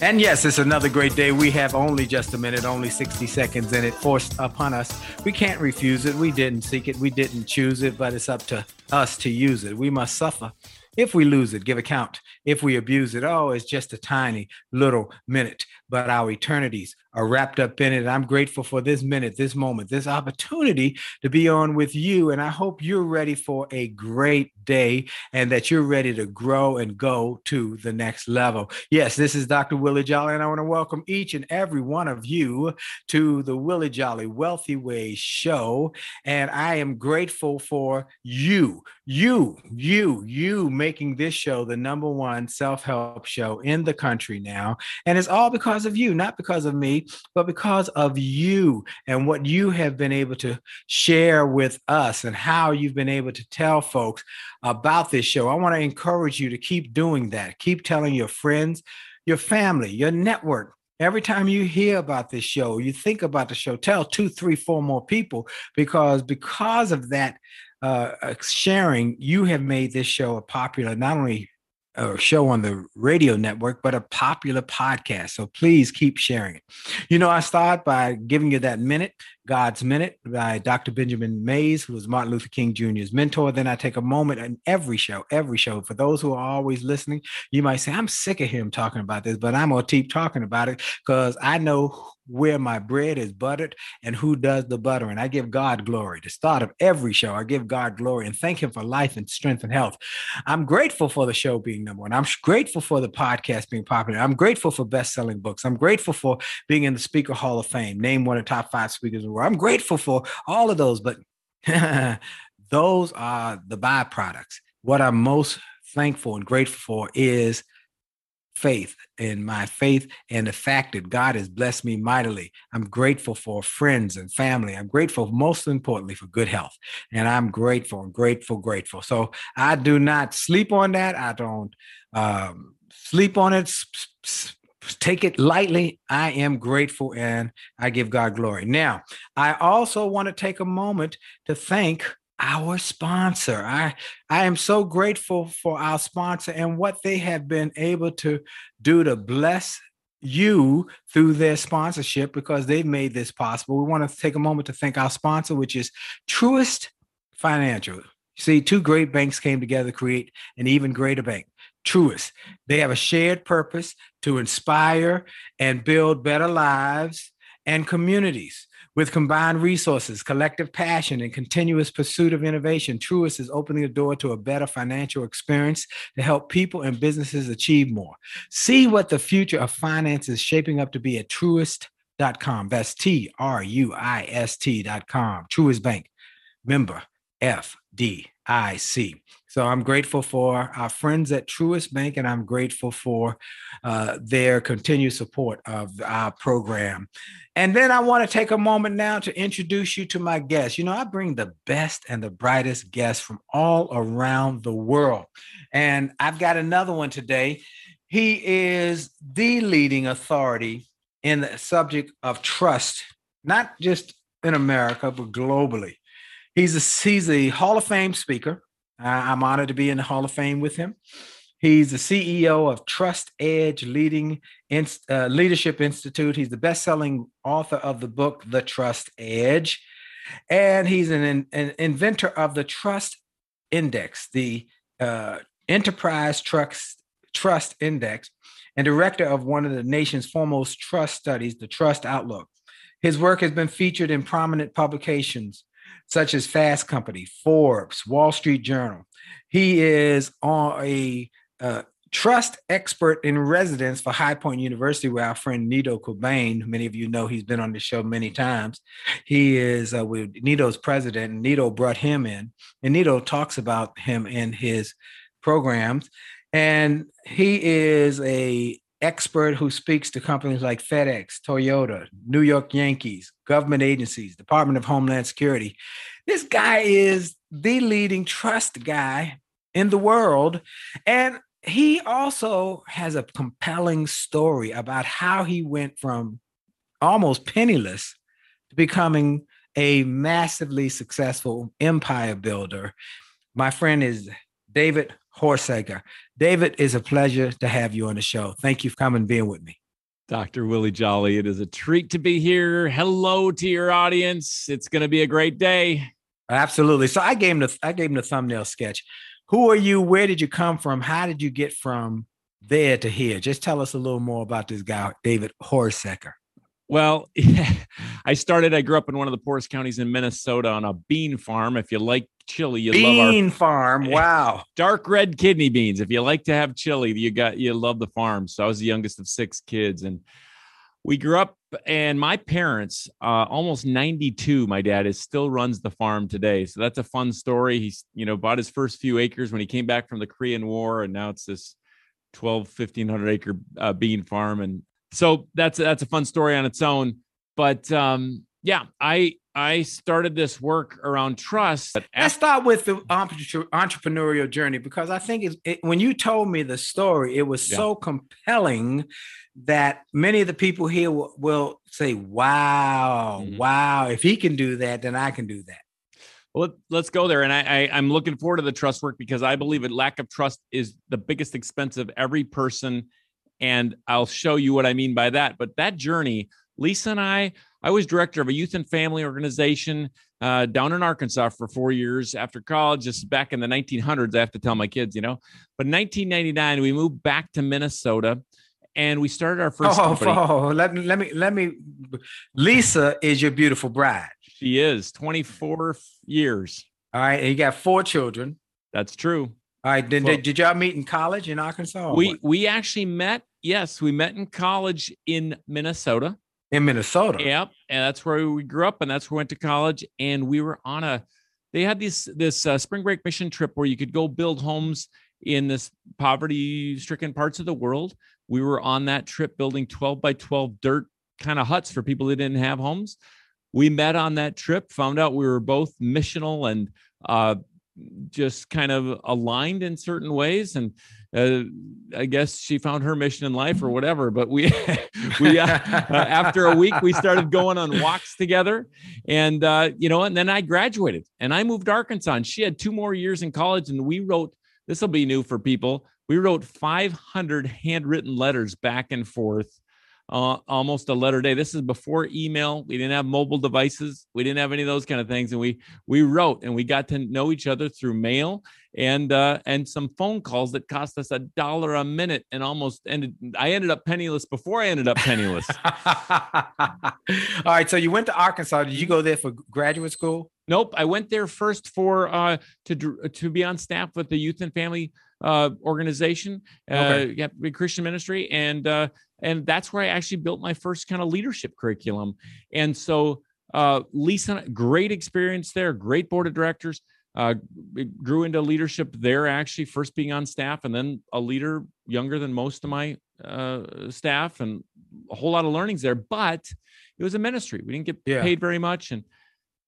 And yes, it's another great day. We have only just a minute, only 60 seconds in it forced upon us. We can't refuse it. We didn't seek it. We didn't choose it, but it's up to us to use it. We must suffer. If we lose it, give account. If we abuse it, oh, it's just a tiny little minute, but our eternities are wrapped up in it. I'm grateful for this minute, this moment, this opportunity to be on with you. And I hope you're ready for a great day and that you're ready to grow and go to the next level. Yes, this is Dr. Willie Jolly, and I want to welcome each and every one of you to the Willie Jolly Wealthy Way show. And I am grateful for you, you, you, you making this show the number one self help show in the country now. And it's all because of you, not because of me but because of you and what you have been able to share with us and how you've been able to tell folks about this show. I want to encourage you to keep doing that. Keep telling your friends, your family, your network. Every time you hear about this show, you think about the show, tell two, three, four more people because because of that uh, sharing, you have made this show a popular not only a show on the radio network, but a popular podcast. So please keep sharing it. You know, I start by giving you that minute, God's Minute by Dr. Benjamin Mays, who was Martin Luther King Jr.'s mentor. Then I take a moment in every show, every show. For those who are always listening, you might say, I'm sick of him talking about this, but I'm going to keep talking about it because I know where my bread is buttered and who does the buttering. I give God glory. The start of every show, I give God glory and thank Him for life and strength and health. I'm grateful for the show being number one. I'm grateful for the podcast being popular. I'm grateful for best selling books. I'm grateful for being in the Speaker Hall of Fame, named one of the top five speakers in the world. I'm grateful for all of those, but those are the byproducts. What I'm most thankful and grateful for is faith and my faith and the fact that God has blessed me mightily. I'm grateful for friends and family. I'm grateful, most importantly, for good health. And I'm grateful, grateful, grateful. So I do not sleep on that. I don't um, sleep on it. Take it lightly. I am grateful and I give God glory. Now, I also want to take a moment to thank our sponsor. I I am so grateful for our sponsor and what they have been able to do to bless you through their sponsorship because they've made this possible. We want to take a moment to thank our sponsor, which is Truist Financial. See, two great banks came together to create an even greater bank. Truist. They have a shared purpose to inspire and build better lives and communities. With combined resources, collective passion, and continuous pursuit of innovation, Truist is opening the door to a better financial experience to help people and businesses achieve more. See what the future of finance is shaping up to be at truist.com. That's T R U I S T.com. Truist Bank, member So I'm grateful for our friends at Truist Bank, and I'm grateful for uh, their continued support of our program. And then I want to take a moment now to introduce you to my guests. You know, I bring the best and the brightest guests from all around the world. And I've got another one today. He is the leading authority in the subject of trust, not just in America, but globally. He's a, he's a Hall of Fame speaker. I'm honored to be in the Hall of Fame with him. He's the CEO of Trust Edge Leading uh, Leadership Institute. He's the best-selling author of the book The Trust Edge, and he's an, an inventor of the Trust Index, the uh, Enterprise Trust Trust Index, and director of one of the nation's foremost trust studies, the Trust Outlook. His work has been featured in prominent publications such as Fast Company, Forbes, Wall Street Journal. He is on a uh, trust expert in residence for High Point University, where our friend Nido Qubein, many of you know he's been on the show many times. He is uh, with Nido's president, and Nido brought him in, and Nido talks about him in his programs. And he is a expert who speaks to companies like FedEx, Toyota, New York Yankees, government agencies, Department of Homeland Security. This guy is the leading trust guy in the world. And he also has a compelling story about how he went from almost penniless to becoming a massively successful empire builder. My friend is David Horsager. David, is a pleasure to have you on the show. Thank you for coming and being with me. Dr. Willie Jolly, it is a treat to be here. Hello to your audience. It's going to be a great day. Absolutely. So I gave him the I gave him the thumbnail sketch. Who are you? Where did you come from? How did you get from there to here? Just tell us a little more about this guy, David Horsager. Well, yeah, I started. I grew up in one of the poorest counties in Minnesota on a bean farm. If you like chili, you bean love our bean farm. Wow, dark red kidney beans. If you like to have chili, you got you love the farm. So I was the youngest of six kids, and we grew up. And my parents, uh, almost ninety-two, my dad is still runs the farm today. So that's a fun story. He's you know bought his first few acres when he came back from the Korean War, and now it's this 12 1500 acre uh, bean farm and so that's that's a fun story on its own. But um, yeah, I I started this work around trust. Let's start with the entrepreneurial journey because I think it, when you told me the story, it was yeah. so compelling that many of the people here will, will say, "Wow, mm-hmm. wow! If he can do that, then I can do that." Well, let's go there. And I, I I'm looking forward to the trust work because I believe that lack of trust is the biggest expense of every person and I'll show you what I mean by that. But that journey, Lisa and I, I was director of a youth and family organization uh, down in Arkansas for four years after college. Just back in the 1900s, I have to tell my kids, you know. But 1999, we moved back to Minnesota, and we started our first. Oh, company. oh, let me let me let me. Lisa is your beautiful bride. She is 24 years. All right, and you got four children. That's true. All right. Did, well, did y'all meet in college in Arkansas? We what? we actually met. Yes, we met in college in Minnesota. In Minnesota. Yep, and that's where we grew up, and that's where we went to college. And we were on a. They had this this uh, spring break mission trip where you could go build homes in this poverty stricken parts of the world. We were on that trip building 12 by 12 dirt kind of huts for people that didn't have homes. We met on that trip, found out we were both missional and uh, just kind of aligned in certain ways and uh, i guess she found her mission in life or whatever but we we uh, uh, after a week we started going on walks together and uh, you know and then i graduated and i moved to arkansas and she had two more years in college and we wrote this will be new for people we wrote 500 handwritten letters back and forth uh, almost a letter day. This is before email. We didn't have mobile devices. We didn't have any of those kind of things, and we we wrote and we got to know each other through mail and uh, and some phone calls that cost us a dollar a minute, and almost ended. I ended up penniless before I ended up penniless. All right, so you went to Arkansas. Did you go there for graduate school? Nope, I went there first for uh, to to be on staff with the youth and family uh, organization, uh, okay. uh, Christian ministry, and uh, and that's where I actually built my first kind of leadership curriculum. And so, uh, Lisa, great experience there, great board of directors. uh, grew into leadership there, actually, first being on staff and then a leader younger than most of my uh, staff and a whole lot of learnings there. But it was a ministry. We didn't get Yeah. paid very much. And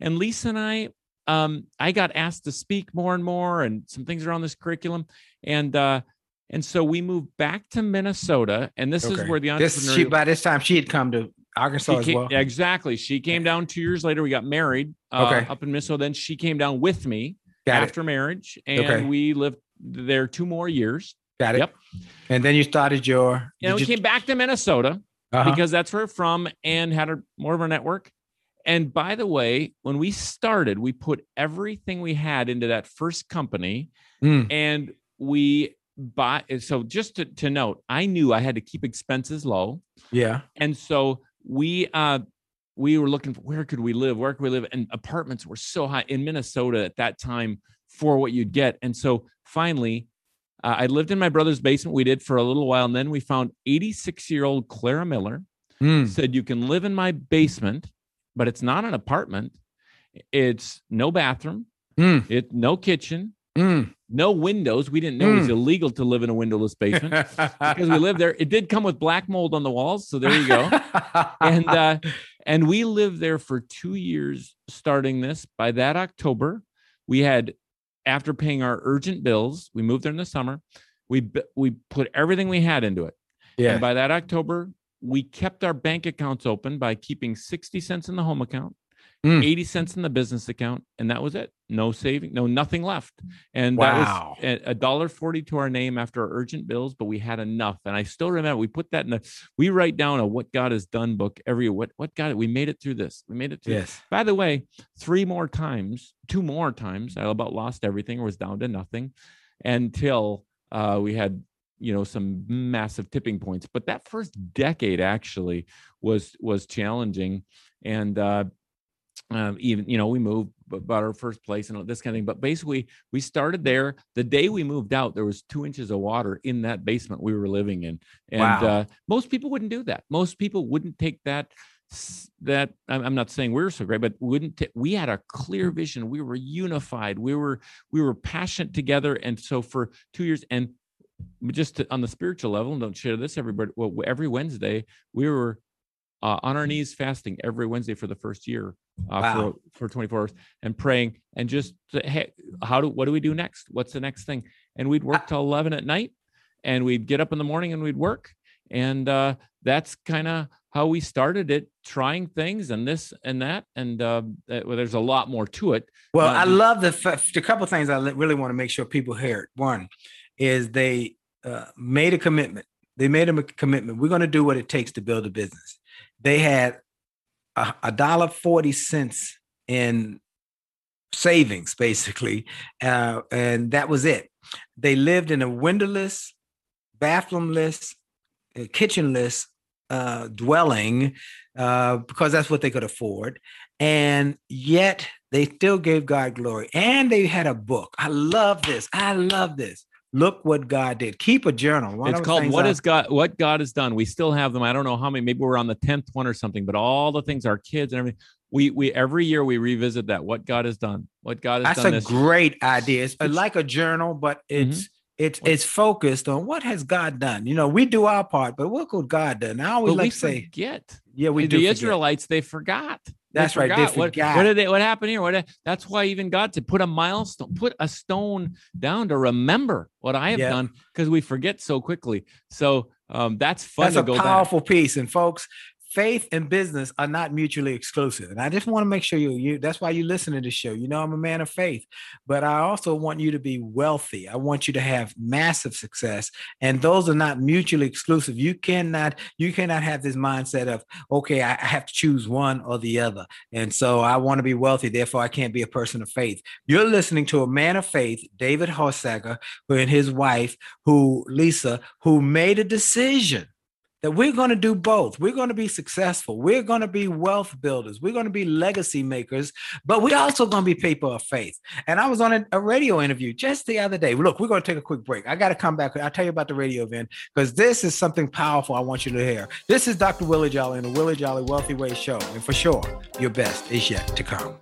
and Lisa and I, um, I got asked to speak more and more, and some things are on this curriculum. And uh, and so we moved back to Minnesota, and this is where the This, entrepreneurial she, by this time, she had come to Arkansas she as came- well. Exactly. She came down two years later. We got married uh, Okay. up in Minnesota. Then she came down with me Got after marriage, and Okay. we lived there two more years. Got it. Yep. And then you started your. And we you- came back to Minnesota uh-huh. because that's where we're from and had a more of a network. And by the way, when we started, we put everything we had into that first company Mm, and we bought. So just to, to note, I knew I had to keep expenses low. yeah. and so we uh we were looking for where could we live where could we live and apartments were so high in minnesota at that time for what you'd get and so finally uh, i lived in my brother's basement we did for a little while and then we found 86 year old clara miller Mm, said you can live in my basement but it's not an apartment. It's no bathroom. Mm, it no kitchen. Mm. no windows. We didn't know it was illegal to live in a windowless basement because we lived there. It did come with black mold on the walls so there you go. And uh and we lived there for two years starting this. By that october we had after paying our urgent bills we moved there in the summer. We we put everything we had into it. Yeah. and by that october we kept our bank accounts open by keeping 60 cents in the home account Mm. 80 cents in the business account and that was it no saving no nothing left and Wow. that was a- dollar 40 to our name after our urgent bills but we had enough and i still remember we put that in the we write down a what god has done book every what what god we made it through this we made it through yes. by the way three more times two more times i about lost everything or was down to nothing until uh, we had you know some massive tipping points but that first decade actually was was challenging and uh um, even you know we moved about our first place and all this kind of thing but basically we started there the day we moved out there was two inches of water in that basement we were living in and Wow. uh, most people wouldn't do that most people wouldn't take that that I'm not saying we are so great, but wouldn't ta- we had a clear vision? We were unified. We were we were passionate together, and so for two years, and just to, on the spiritual level, and don't share this everybody. Well, every Wednesday we were uh, on our knees fasting every Wednesday for the first year uh, Wow. for for 24 hours and praying and just hey, how do what do we do next? What's the next thing? And we'd work till 11 at night, and we'd get up in the morning and we'd work, and uh, that's kind of how we started it, trying things and this and that, and uh, uh, well, there's a lot more to it. Well, I love the f- the couple things I really want to make sure people hear. One is they uh, made a commitment. They made them a commitment. We're going to do what it takes to build a business. They had a a dollar forty cents in savings, basically, uh, and that was it. They lived in a windowless, bathroomless, uh, kitchenless uh, dwelling uh, because that's what they could afford. And yet they still gave God glory. And they had a book. I love this. I love this. Look what God did. Keep a journal. One it's called "What Is God? What God Has Done." We still have them. I don't know how many. Maybe we're on the tenth one or something. But all the things our kids and everything. We we every year we revisit that. What God has done. What God has That's done. a this. great idea. It's It's- Mm-hmm. like a journal, but it's it's it's focused on what has God done. You know, we do our part, but what could God done? I always But like we say, forget. yeah, we the do. forget. Israelites they forgot. That's right, they What, what did they? What happened here? What? That's why even God said, "Put a milestone, put a stone down to remember what I have Yeah. done," because we forget so quickly. So um, that's fun That's to a go back. powerful piece. And folks, faith and business are not mutually exclusive. And I just want to make sure you, you that's why you listen to the show. You know, I'm a man of faith, but I also want you to be wealthy. I want you to have massive success. And those are not mutually exclusive. You cannot, you cannot have this mindset of, okay, I have to choose one or the other. And so I want to be wealthy, therefore I can't be a person of faith. You're listening to a man of faith, David Horsager, who and his wife, who Lisa, who made a decision that we're going to do both. We're going to be successful. We're going to be wealth builders. We're going to be legacy makers, but we're also going to be people of faith. And I was on a, a radio interview just the other day. Look, we're going to take a quick break. I got to come back. I'll tell you about the radio event because this is something powerful I want you to hear. This is Dr. Willie Jolly and the Willie Jolly Wealthy Way Show. And for sure, your best is yet to come.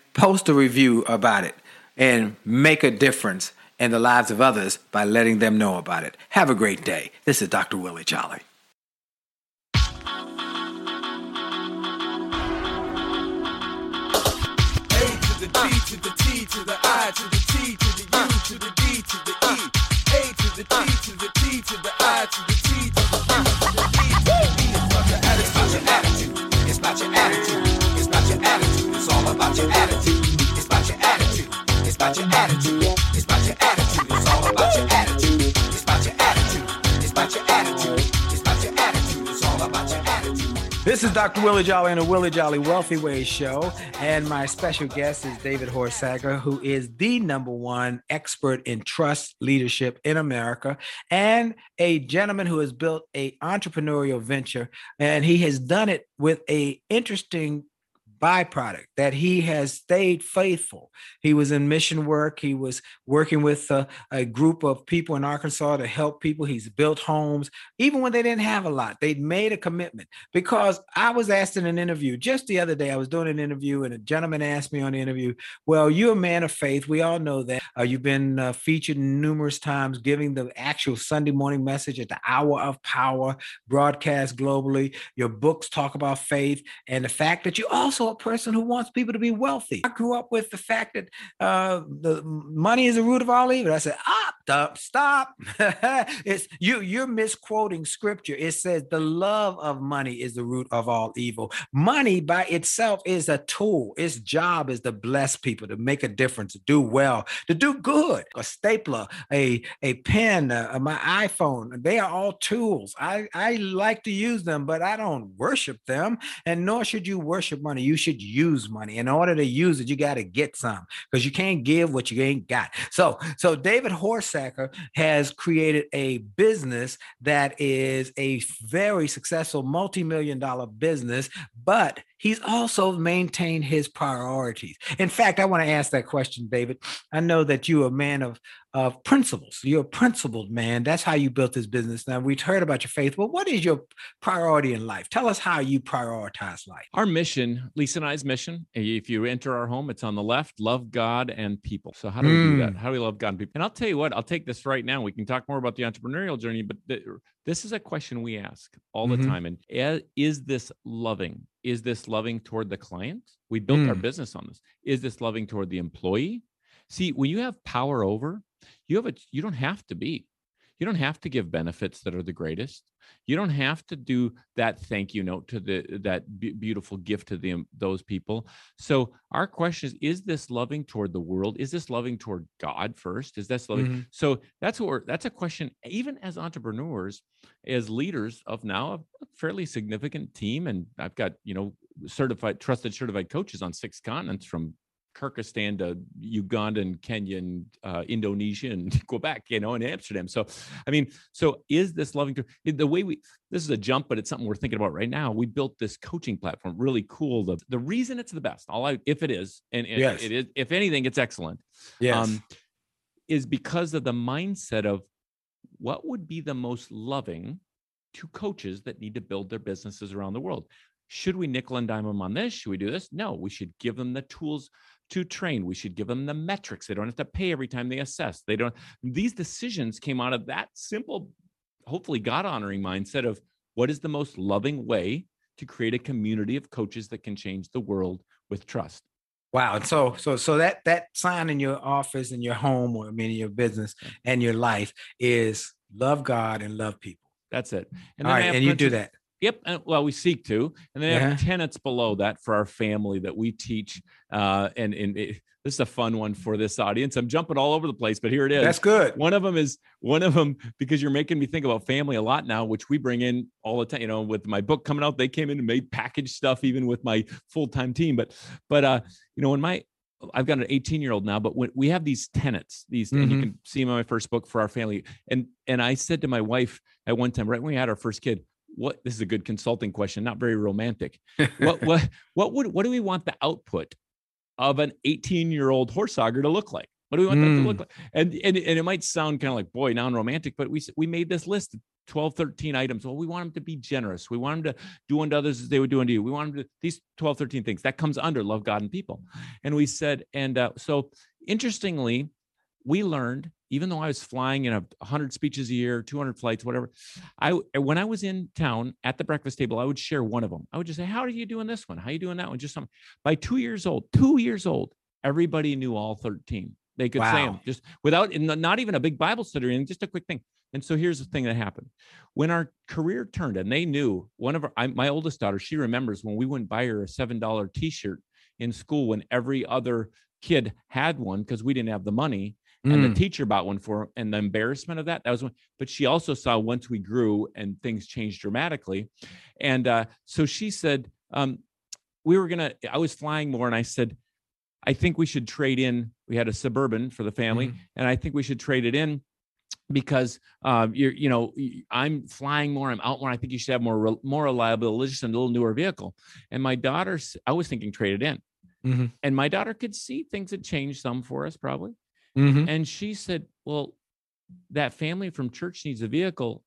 post a review about it and make a difference in the lives of others by letting them know about it. Have a great day. This is Dr. Willie Jolly. To the D to the E. A to the to the T to the I to the T This is Dr. Willie Jolly and the Willie Jolly Wealthy Ways Show. And my special guest is David Horsager, who is the number one expert in trust leadership in America and a gentleman who has built a entrepreneurial venture. And he has done it with a interesting byproduct that he has stayed faithful. He was in mission work. He was working with a, a group of people in Arkansas to help people. He's built homes, even when they didn't have a lot. They'd made a commitment. Because I was asked in an interview just the other day, I was doing an interview, and a gentleman asked me on the interview, Well, you're a man of faith. We all know that. Uh, you've been uh, featured numerous times giving the actual Sunday morning message at the hour of power, broadcast globally. Your books talk about faith and the fact that you also a person who wants people to be wealthy. I grew up with the fact that uh, the money is the root of all evil. I said, ah, stop, stop. it's you. You're misquoting scripture. It says the love of money is the root of all evil. Money by itself is a tool. Its job is to bless people, to make a difference, to do well, to do good. A stapler, a a pen, uh, my iPhone. They are all tools. I I like to use them, but I don't worship them, and nor should you worship money. You should use money. In order to use it, you got to get some because you can't give what you ain't got. So, so David Horsager has created a business that is a very successful multi-million dollar business, but he's also maintained his priorities. In fact, I want to ask that question, David. I know that you're a man of of principles. You're a principled man. That's how you built this business. Now we've heard about your faith, but what is your priority in life? Tell us how you prioritize life. Our mission, Lisa and I's mission, if you enter our home, it's on the left love God and people. So, how do we do that? Mm. How do we love God and people? And I'll tell you what, I'll take this right now. We can talk more about the entrepreneurial journey, but th- this is a question we ask all the Mhm. time. And is this loving? Is this loving toward the client? We built our Mm. business on this. Is this loving toward the employee? See, when you have power over, you have a you don't have to be. You don't have to give benefits that are the greatest. You don't have to do that thank you note to the that be- beautiful gift to them those people. So our question is: Is this loving toward the world? Is this loving toward God first? Is this loving? Mhm. So that's what we're, that's a question. Even as entrepreneurs, as leaders of now a fairly significant team, and I've got you know certified, trusted, certified coaches on six continents from Kyrgyzstan to Uganda and Kenya and uh, Indonesia and Quebec, you know, and Amsterdam. So, I mean, so is this loving the way we? This is a jump, but it's something we're thinking about right now. We built this coaching platform, really cool. The the reason it's the best, all I if it is, and, and Yes. it is, if anything, it's excellent. Yes. um, is because of the mindset of what would be the most loving to coaches that need to build their businesses around the world. Should we nickel and dime them on this? Should we do this? No, we should give them the tools to train. We should give them the metrics. They don't have to pay every time they assess. They don't. These decisions came out of that simple, hopefully God honoring mindset of what is the most loving way to create a community of coaches that can change the world with trust. Wow. And so so so that that sign in your office in your home or I mean in your business and your life is love God and love people. That's it. And All right, and you do that. Yep. Well, we seek to, and then I have tenets below that for our family that we teach. Uh, and and it, this is a fun one for this audience. I'm jumping all over the place, but here it is. That's good. One of them is one of them because you're making me think about family a lot now, which we bring in all the time. You know, with my book coming out, they came in and made package stuff even with my full time team. But but uh, you know, when my I've got an 18 year old now, but when we have these tenets, these and you Mhm. can see them in my first book for our family. And and I said to my wife at one time, right when we had our first kid, what this is a good consulting question, not very romantic. What what what would what do we want the output of an 18 year old Horsager to look like? What do we want that to look like? And, and and it might sound kind of like boy non-romantic, but we we made this list 12, 13 items. Well, we want them to be generous. We want them to do unto others as they would do unto you. We want them to these 12, 13 things that comes under love God and people. And we said, and uh, so interestingly, we learned, even though I was flying in a 100 speeches a year, 200 flights, whatever, I when I was in town at the breakfast table, I would share one of them. I would just say, "How are you doing this one? How are you doing that one?" Just something. By two years old, two years old, everybody knew all 13. They could say them just without not even a big Bible study and just a quick thing. And so here's the thing that happened when our career turned, and they knew one of our, I, my oldest daughter, she remembers when we wouldn't buy her a seven dollar T-shirt in school when every other kid had one because we didn't have the money and Mm. the teacher bought one for her and the embarrassment of that that was one but she also saw once we grew and things changed dramatically and uh, so she said um, we were gonna i was flying more and i said i think we should trade in we had a suburban for the family Mhm. and i think we should trade it in because um, you're you know, I'm flying more i'm out more i think you should have more re- more reliable just a little newer vehicle and my daughter, I was thinking trade it in Mhm. and my daughter could see things had changed some for us probably Mhm. and she said, Well, that family from church needs a vehicle.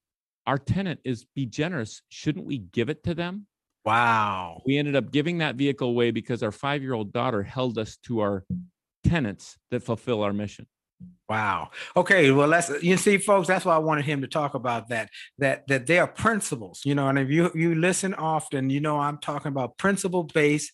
Our tenant is be generous. Shouldn't we give it to them? Wow. We ended up giving that vehicle away because our five year old daughter held us to our tenants that fulfill our mission. Wow. Okay. Well, let's you see, folks. That's why I wanted him to talk about that. That that there are principles, you know. And if you you listen often, you know I'm talking about principle based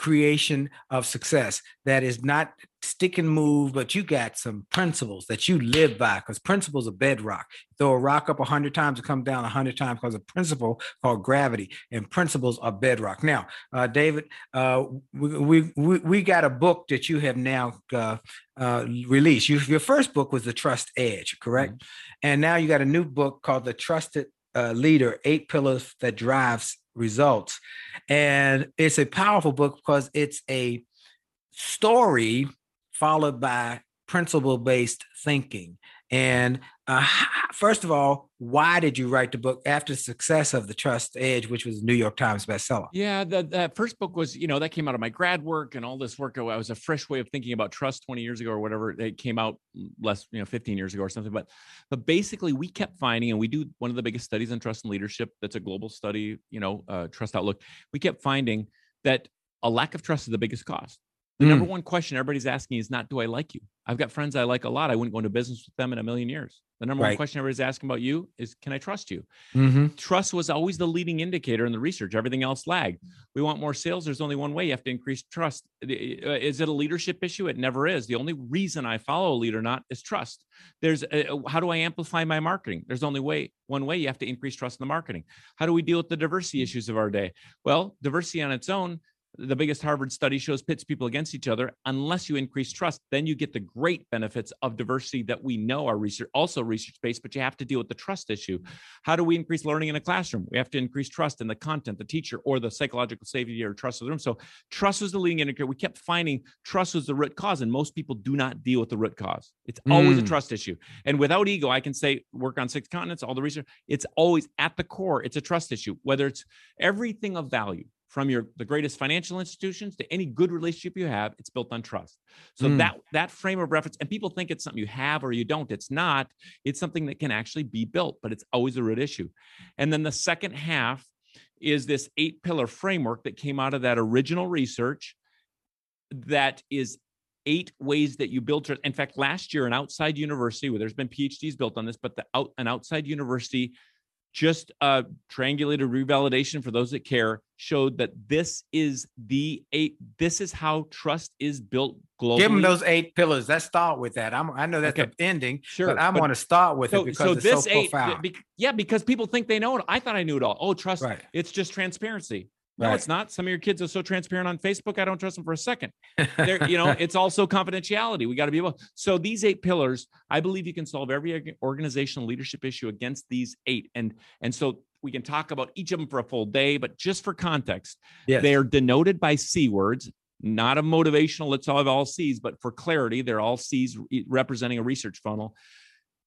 creation of success. That is not stick and move, but you got some principles that you live by. Because principles are bedrock. Throw a rock up a hundred times, it come down a hundred times because a principle called gravity, and principles are bedrock. Now, uh, David, uh, we, we we we got a book that you have now. Uh, uh, release. You, your first book was The Trust Edge, correct? And now you got a new book called The Trusted uh, Leader Eight Pillars That Drives Results. And it's a powerful book because it's a story followed by principle based thinking. And uh, first of all, why did you write the book after the success of The Trust Edge, which was a New York Times bestseller? Yeah, the, that first book was, you know, that came out of my grad work and all this work. I was a fresh way of thinking about trust 20 years ago or whatever. It came out less, you know, 15 years ago or something. But but basically we kept finding, and we do one of the biggest studies on trust and leadership. That's a global study, you know, uh, trust outlook. We kept finding that a lack of trust is the biggest cost. The number one question everybody's asking is not, do I like you? I've got friends I like a lot. I wouldn't go into business with them in a million years. The number one question everybody's asking about you is, can I trust you? Mm-hmm. trust was always the leading indicator in the research. Everything else lagged. We want more sales. There's only one way you have to increase trust. Uh, Is it a leadership issue? It never is. The only reason I follow a leader not is trust. There's uh, how do I amplify my marketing? There's only way one way you have to increase trust in the marketing. How do we deal with the diversity issues of our day? Well, diversity on its own the biggest Harvard study shows pits people against each other unless you increase trust. Then you get the great benefits of diversity that we know are research, also research based, but you have to deal with the trust issue. How do we increase learning in a classroom? We have to increase trust in the content, the teacher, or the psychological safety or trust of the room. So trust was the leading indicator. We kept finding trust was the root cause, and most people do not deal with the root cause. It's always a Mm. trust issue. And without ego, I can say work on six continents, all the research. It's always at the core. It's a trust issue. Whether it's everything of value from your the greatest financial institutions to any good relationship you have, it's built on trust. So Mm. that that frame of reference, and people think it's something you have or you don't. It's not. It's something that can actually be built, but it's always a root issue. And then the second half is this eight pillar framework that came out of that original research that is eight ways that you build trust. In fact, last year, an outside university where there's been PhDs built on this, but the out, an outside university just uh, triangulated revalidation for those that care showed that this is the eight. This is how trust is built globally. Give them those eight pillars. Let's start with that. I'm, I know that's Okay. the ending, Sure, but I want to start with it because it's so eight, profound. yeah, because people think they know it. I thought I knew it all. Oh, trust. Right. It's just transparency. No, Right. it's not. Some of your kids are so transparent on Facebook. I don't trust them for a second. They're, you know, it's also confidentiality. We got to be able. So these eight pillars, I believe you can solve every organizational leadership issue against these eight. And and so we can talk about each of them for a full day, but just for context, yes. they are denoted by C words, not a motivational, let's all have all C's, but for clarity, they're all C's representing a research funnel.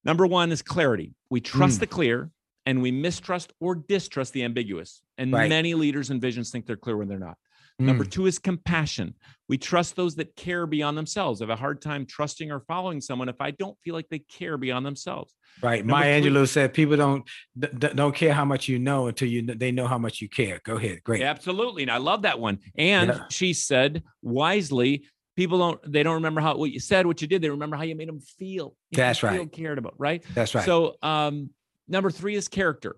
Number one is clarity. We trust Mm. the clear and we mistrust or distrust the ambiguous. And Right. many leaders and visions think they're clear when they're not. Number Mm. two is compassion. We trust those that care beyond themselves. I have a hard time trusting or following someone if I don't feel like they care beyond themselves. right. number Maya three- Angelou said people don't don't care how much you know until you they know how much you care. Go ahead. Great. Absolutely. And I love that one. And Yeah. she said wisely, people don't they don't remember how what you said, what you did. They remember how you made them feel. That's feel right. cared about, right? That's right. So um number three is character.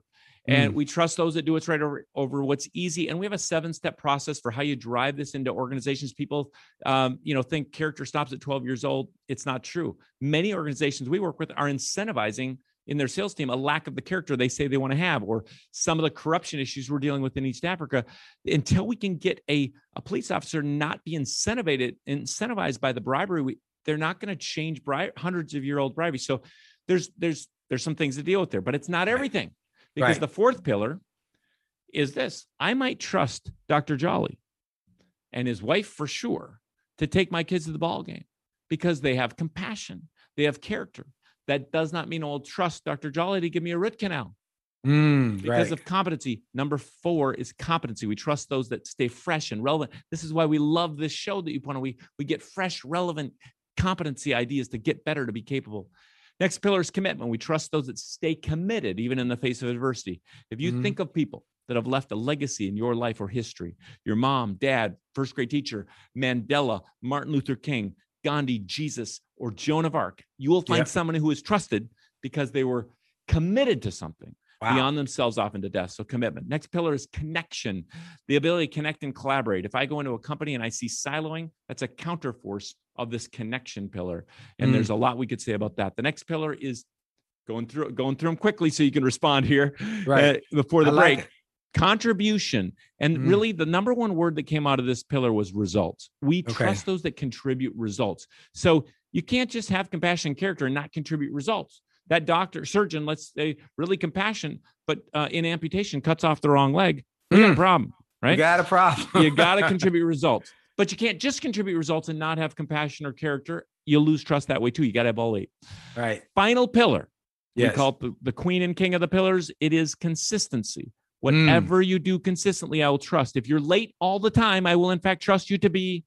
And Mm. we trust those that do what's right over, over what's easy. And we have a seven-step process for how you drive this into organizations. People, um, you know, think character stops at 12 years old. It's not true. Many organizations we work with are incentivizing in their sales team a lack of the character they say they want to have, or some of the corruption issues we're dealing with in East Africa. Until we can get a, a police officer not be incentivized incentivized by the bribery, we, they're not going to change bri- hundreds of year old bribery. So there's there's there's some things to deal with there, but it's not everything. Because Right. the fourth pillar is this: I might trust Dr. Jolly and his wife for sure to take my kids to the ball game because they have compassion, they have character. That does not mean I'll trust Dr. Jolly to give me a root canal Mm, because right. of competency. Number four is competency. We trust those that stay fresh and relevant. This is why we love this show that you put on. We we get fresh, relevant competency ideas to get better, to be capable. Next pillar is commitment. We trust those that stay committed even in the face of adversity. If you Mhm. think of people that have left a legacy in your life or history, your mom, dad, first grade teacher, Mandela, Martin Luther King, Gandhi, Jesus, or Joan of Arc, you will find Yep. someone who is trusted because they were committed to something Wow. beyond themselves off into death. So commitment. Next pillar is connection, the ability to connect and collaborate. If I go into a company and I see siloing, that's a counterforce of this connection pillar. And Mm. there's a lot we could say about that. The next pillar is going through going through them quickly so you can respond here Right. uh, before the I break. it. Contribution. And Mm. really, the number one word that came out of this pillar was results. We Okay. trust those that contribute results. So you can't just have compassion and character and not contribute results. That doctor, surgeon, let's say, really compassion, but uh, in amputation cuts off the wrong leg. We got a Mm. problem, You right? got a problem. you got to contribute results, but you can't just contribute results and not have compassion or character. You'll lose trust that way too. You got to have all eight. right. Final pillar. Yes. We call it the, queen and king of the pillars. It is consistency. Mm. Whatever you do consistently, I will trust. If you're late all the time, I will in fact trust you to be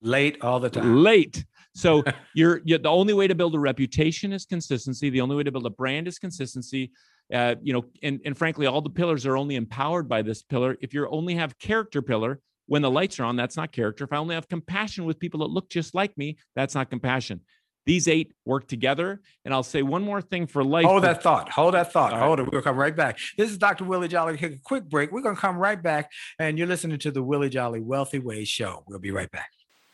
Late all the time. late. So you're, you're the only way to build a reputation is consistency. The only way to build a brand is consistency. Uh, you know, and, and frankly, all the pillars are only empowered by this pillar. If you only have character pillar when the lights are on, that's not character. If I only have compassion with people that look just like me, that's not compassion. These eight work together. And I'll say one more thing for life. Hold that thought. Hold that thought. All right. Hold it. We'll come right back. This is Dr. Willie Jolly. Take a quick break. We're going to come right back. And you're listening to the Willie Jolly Wealthy Ways Show. We'll be right back.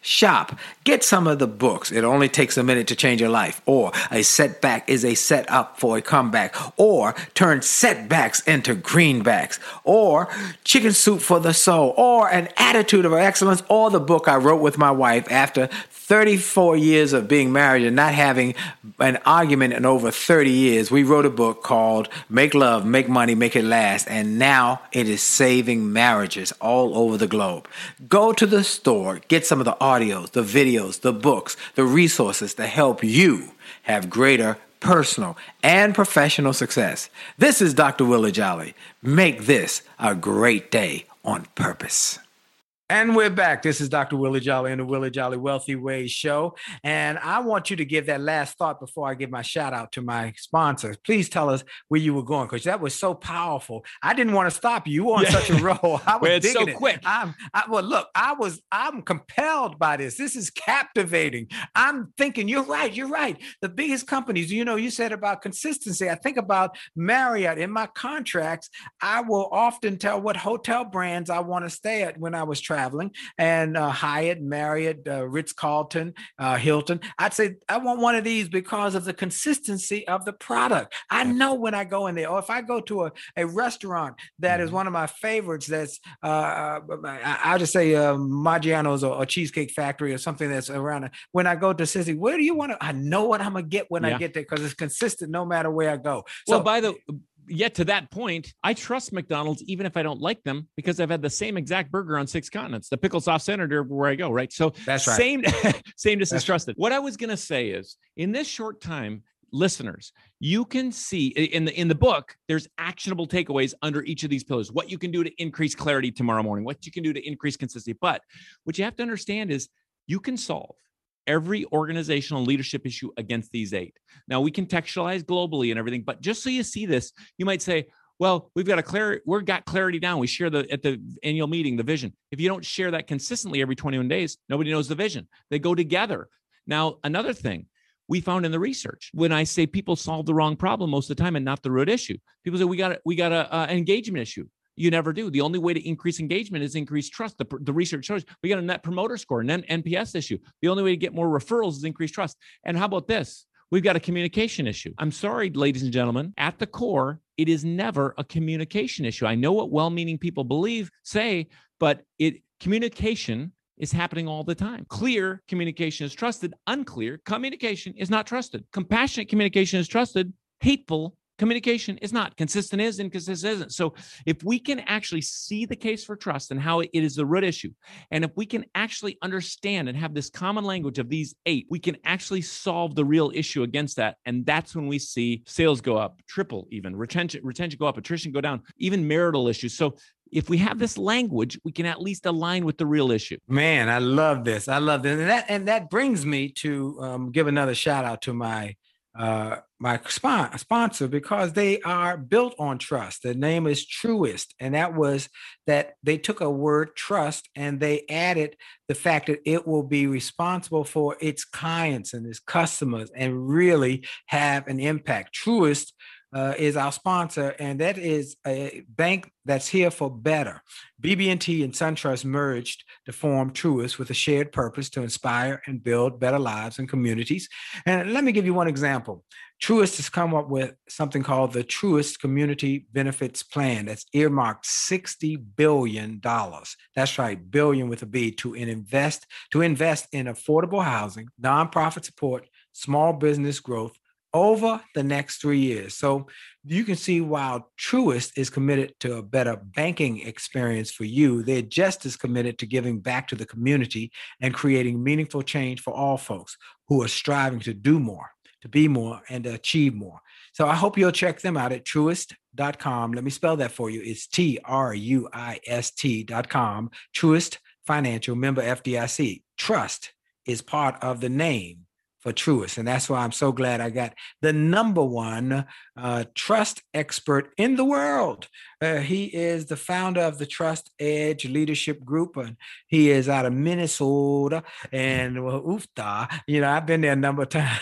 shop. Get some of the books. It only takes a minute to change your life. Or a setback is a setup for a comeback. Or turn setbacks into greenbacks. Or chicken soup for the soul. Or an attitude of excellence. Or the book I wrote with my wife after 34 years of being married and not having an argument in over 30 years, we wrote a book called Make Love, Make Money, Make It Last, and now it is saving marriages all over the globe. Go to the store, get some of the audios, the videos, the books, the resources to help you have greater personal and professional success. This is Dr. Willie Jolly. Make this a great day on purpose. And we're back. This is Dr. Willie Jolly and the Willie Jolly Wealthy Ways Show. And I want you to give that last thought before I give my shout out to my sponsors. Please tell us where you were going because that was so powerful. I didn't want to stop you. You were on yeah. such a roll. I was well, it's so it. quick. I'm, I, well, look, I was, I'm compelled by this. This is captivating. I'm thinking, you're right. You're right. The biggest companies, you know, you said about consistency. I think about Marriott in my contracts. I will often tell what hotel brands I want to stay at when I was traveling traveling, and uh, Hyatt, Marriott, uh, Ritz Carlton, uh, Hilton. I'd say I want one of these because of the consistency of the product. I know when I go in there, or if I go to a, a restaurant that is mm-hmm. one of my favorites, that's uh, uh I'll just say uh, Maggiano's or, or, Cheesecake Factory or something that's around. When I go to Sissy, where do you want to? I know what I'm gonna get when yeah. I get there because it's consistent no matter where I go. So, well, by the yet to that point, I trust McDonald's even if I don't like them because I've had the same exact burger on six continents. The pickle sauce senator where I go, right? So that's right. Same, same just as trusted. What I was gonna say is in this short time, listeners, you can see in the in the book, there's actionable takeaways under each of these pillars. What you can do to increase clarity tomorrow morning, what you can do to increase consistency. But what you have to understand is you can solve every organizational leadership issue against these eight. Now we contextualize globally and everything, but just so you see this, you might say, well, we've got a clear, we've got clarity down. We share the at the annual meeting, the vision. If you don't share that consistently every 21 days, nobody knows the vision. They go together. Now, another thing we found in the research, when I say people solve the wrong problem most of the time and not the root issue, people say we got a, we got a, uh, engagement issue. You never do. The only way to increase engagement is increase trust. The, the research shows we got a net promoter score, an NPS issue. The only way to get more referrals is increase trust. And how about this? We've got a communication issue. I'm sorry, ladies and gentlemen, at the core, it is never a communication issue. I know what well-meaning people believe, say, but it communication is happening all the time. Clear communication is trusted, unclear communication is not trusted. Compassionate communication is trusted, hateful communication is not consistent is inconsistent isn't so if we can actually see the case for trust and how it is the root issue and if we can actually understand and have this common language of these eight we can actually solve the real issue against that and that's when we see sales go up triple even retention retention go up attrition go down even marital issues so if we have this language, we can at least align with the real issue. Man, I love this. I love this, and that and that brings me to um, give another shout out to my uh, my sponsor because they are built on trust. The name is Truist, and that was that they took a word trust and they added the fact that it will be responsible for its clients and its customers and really have an impact. Truist uh, is our sponsor, and that is a bank that's here for better. BB&T and SunTrust merged to form Truist with a shared purpose to inspire and build better lives and communities. And let me give you one example. Truist has come up with something called the Truist Community Benefits Plan that's earmarked $60 billion. That's right, billion with a B to invest to invest in affordable housing, nonprofit support, small business growth over the next three years. So you can see while Truist is committed to a better banking experience for you, they're just as committed to giving back to the community and creating meaningful change for all folks who are striving to do more to be more and to achieve more. So I hope you'll check them out at truist.com. Let me spell that for you. It's T R U I S T.com. Truist Financial member FDIC. Trust is part of the name for Truist. And that's why I'm so glad I got the number one uh, trust expert in the world. Uh, he is the founder of the Trust Edge Leadership Group, and he is out of Minnesota and well, oofta. You know, I've been there a number of times.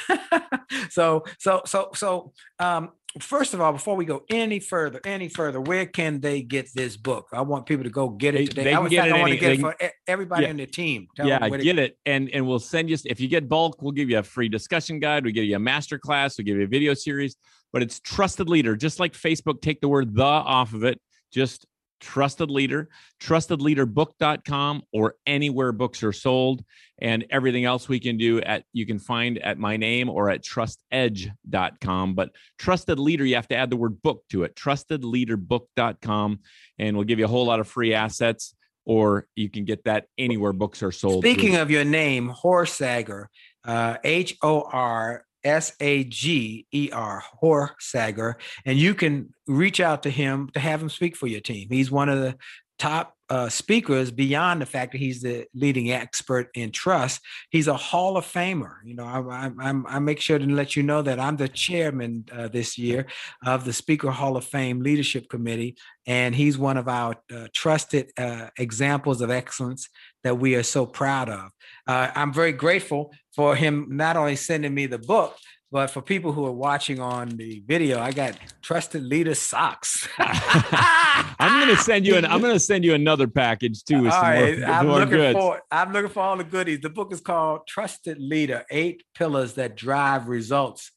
So, so, so, so, um, first of all, before we go any further, any further, where can they get this book? I want people to go get it today. they I, get fact, it I want any- to get it for everybody Yeah. on the team. Tell yeah, them where to- get it, and and we'll send you. If you get bulk, we'll give you a free discussion guide. We give you a master class. We give you a video series. But it's trusted leader, just like Facebook. Take the word the off of it. Just trusted leader, trustedleaderbook.com or anywhere books are sold, and everything else we can do at you can find at my name or at trustedge.com. But trusted leader, you have to add the word book to it. Trustedleaderbook.com, and we'll give you a whole lot of free assets or you can get that anywhere books are sold. Speaking of your name, Horsager, uh, H O R S A G E R, Horsager, and you can reach out to him to have him speak for your team. He's one of the top uh, speakers beyond the fact that he's the leading expert in trust. He's a Hall of Famer. You know, I, I, I make sure to let you know that I'm the chairman uh, this year of the Speaker Hall of Fame Leadership Committee, and he's one of our uh, trusted uh, examples of excellence that we are so proud of. Uh, I'm very grateful for him not only sending me the book, but for people who are watching on the video, I got trusted leader socks. I'm going to send you an. I'm going to send you another package too. With All some more, I'm more looking goods. for I'm looking for all the goodies. The book is called Trusted Leader: Eight Pillars That Drive Results.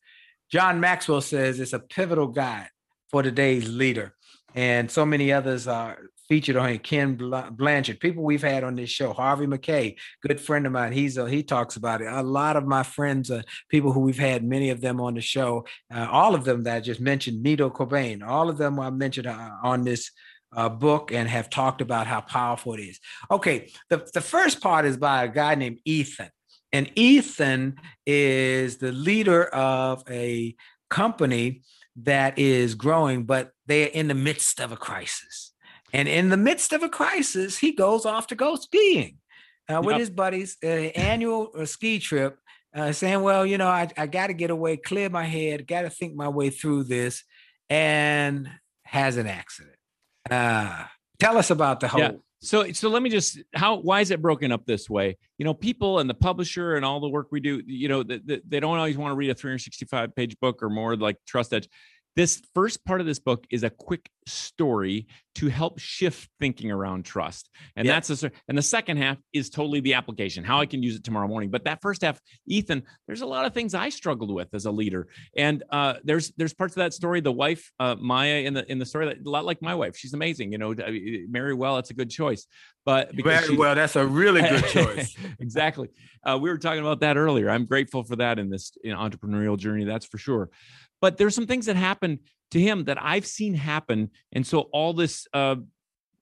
John Maxwell says it's a pivotal guide for today's leader, and so many others are featured on here. Ken Blanchard, people we've had on this show. Harvey Mackay, good friend of mine. He's uh, he talks about it. A lot of my friends, uh, people who we've had, many of them on the show. Uh, all of them that I just mentioned, Nido Qubein, all of them I mentioned uh, on this uh, book and have talked about how powerful it is. Okay, the, the first part is by a guy named Ethan. And Ethan is the leader of a company that is growing, but they're in the midst of a crisis. And in the midst of a crisis, he goes off to go skiing uh, with Yep. his buddies, uh, annual uh, ski trip, uh, saying, Well, you know, I, I got to get away, clear my head, got to think my way through this, and has an accident. Uh, tell us about the whole. Yeah. So, so let me just how why is it broken up this way? You know, people and the publisher and all the work we do. You know, they, they- they don't always want to read a 365 page book or more like Trust Edge. This first part of this book is a quick story to help shift thinking around trust, and Yeah. that's a, and the second half is totally the application, how I can use it tomorrow morning. But that first half, Ethan, there's a lot of things I struggled with as a leader, and uh, there's there's parts of that story. The wife, uh, Maya, in the in the story, that, a lot like my wife. She's amazing. You know, marry well. That's a good choice. But because Very well, that's a really good choice. exactly. Uh, we were talking about that earlier. I'm grateful for that in this you know, entrepreneurial journey. That's for sure. But there's some things that happened to him that I've seen happen, and so all this, uh,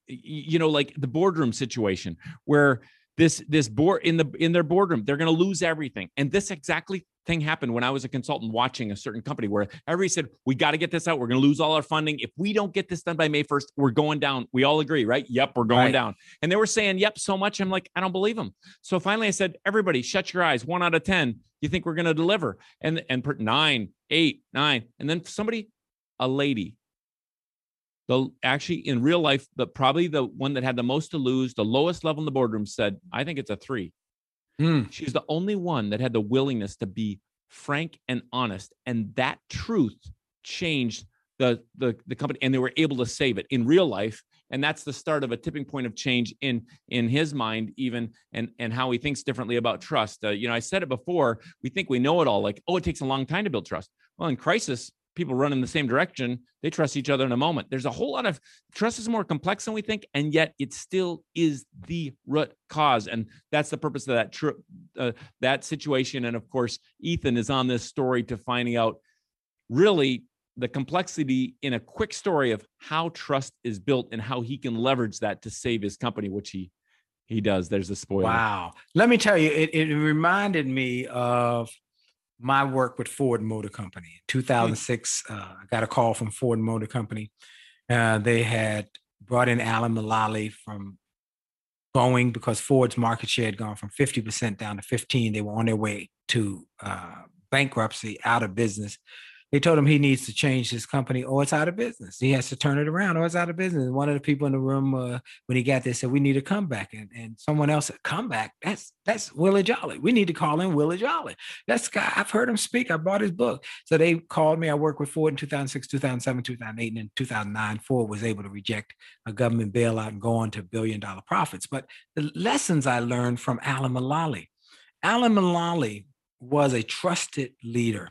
you know, like the boardroom situation where this this board in the in their boardroom they're going to lose everything, and this exactly thing happened when I was a consultant watching a certain company where everybody said we got to get this out. We're going to lose all our funding if we don't get this done by May 1st. We're going down. We all agree, right? Yep, we're going Right. down. And they were saying, yep, so much. I'm like, I don't believe them. So finally I said, everybody shut your eyes. One out of 10. You think we're going to deliver? And, and per nine, eight, nine. And then somebody, a lady, the actually in real life, the probably the one that had the most to lose, the lowest level in the boardroom said, I think it's a three. Hmm. She's the only one that had the willingness to be frank and honest. And that truth changed the the the company and they were able to save it in real life and that's the start of a tipping point of change in in his mind even and and how he thinks differently about trust uh, you know i said it before we think we know it all like oh it takes a long time to build trust well in crisis people run in the same direction they trust each other in a moment there's a whole lot of trust is more complex than we think and yet it still is the root cause and that's the purpose of that trip uh, that situation and of course ethan is on this story to finding out really the complexity in a quick story of how trust is built and how he can leverage that to save his company, which he he does. There's a spoiler. Wow. Let me tell you, it, it reminded me of my work with Ford Motor Company. In 2006, uh, I got a call from Ford Motor Company. Uh, they had brought in Alan Mulally from Boeing because Ford's market share had gone from 50% down to 15. They were on their way to uh, bankruptcy, out of business they told him he needs to change his company or it's out of business. He has to turn it around or it's out of business. One of the people in the room uh, when he got there said, "We need a comeback." And, and someone else said, "Comeback? That's that's Willie Jolly. We need to call in Willie Jolly. That's guy. I've heard him speak. I bought his book." So they called me. I worked with Ford in 2006, 2007, 2008, and in 2009, Ford was able to reject a government bailout and go on to billion dollar profits. But the lessons I learned from Alan Mulally, Alan Mulally was a trusted leader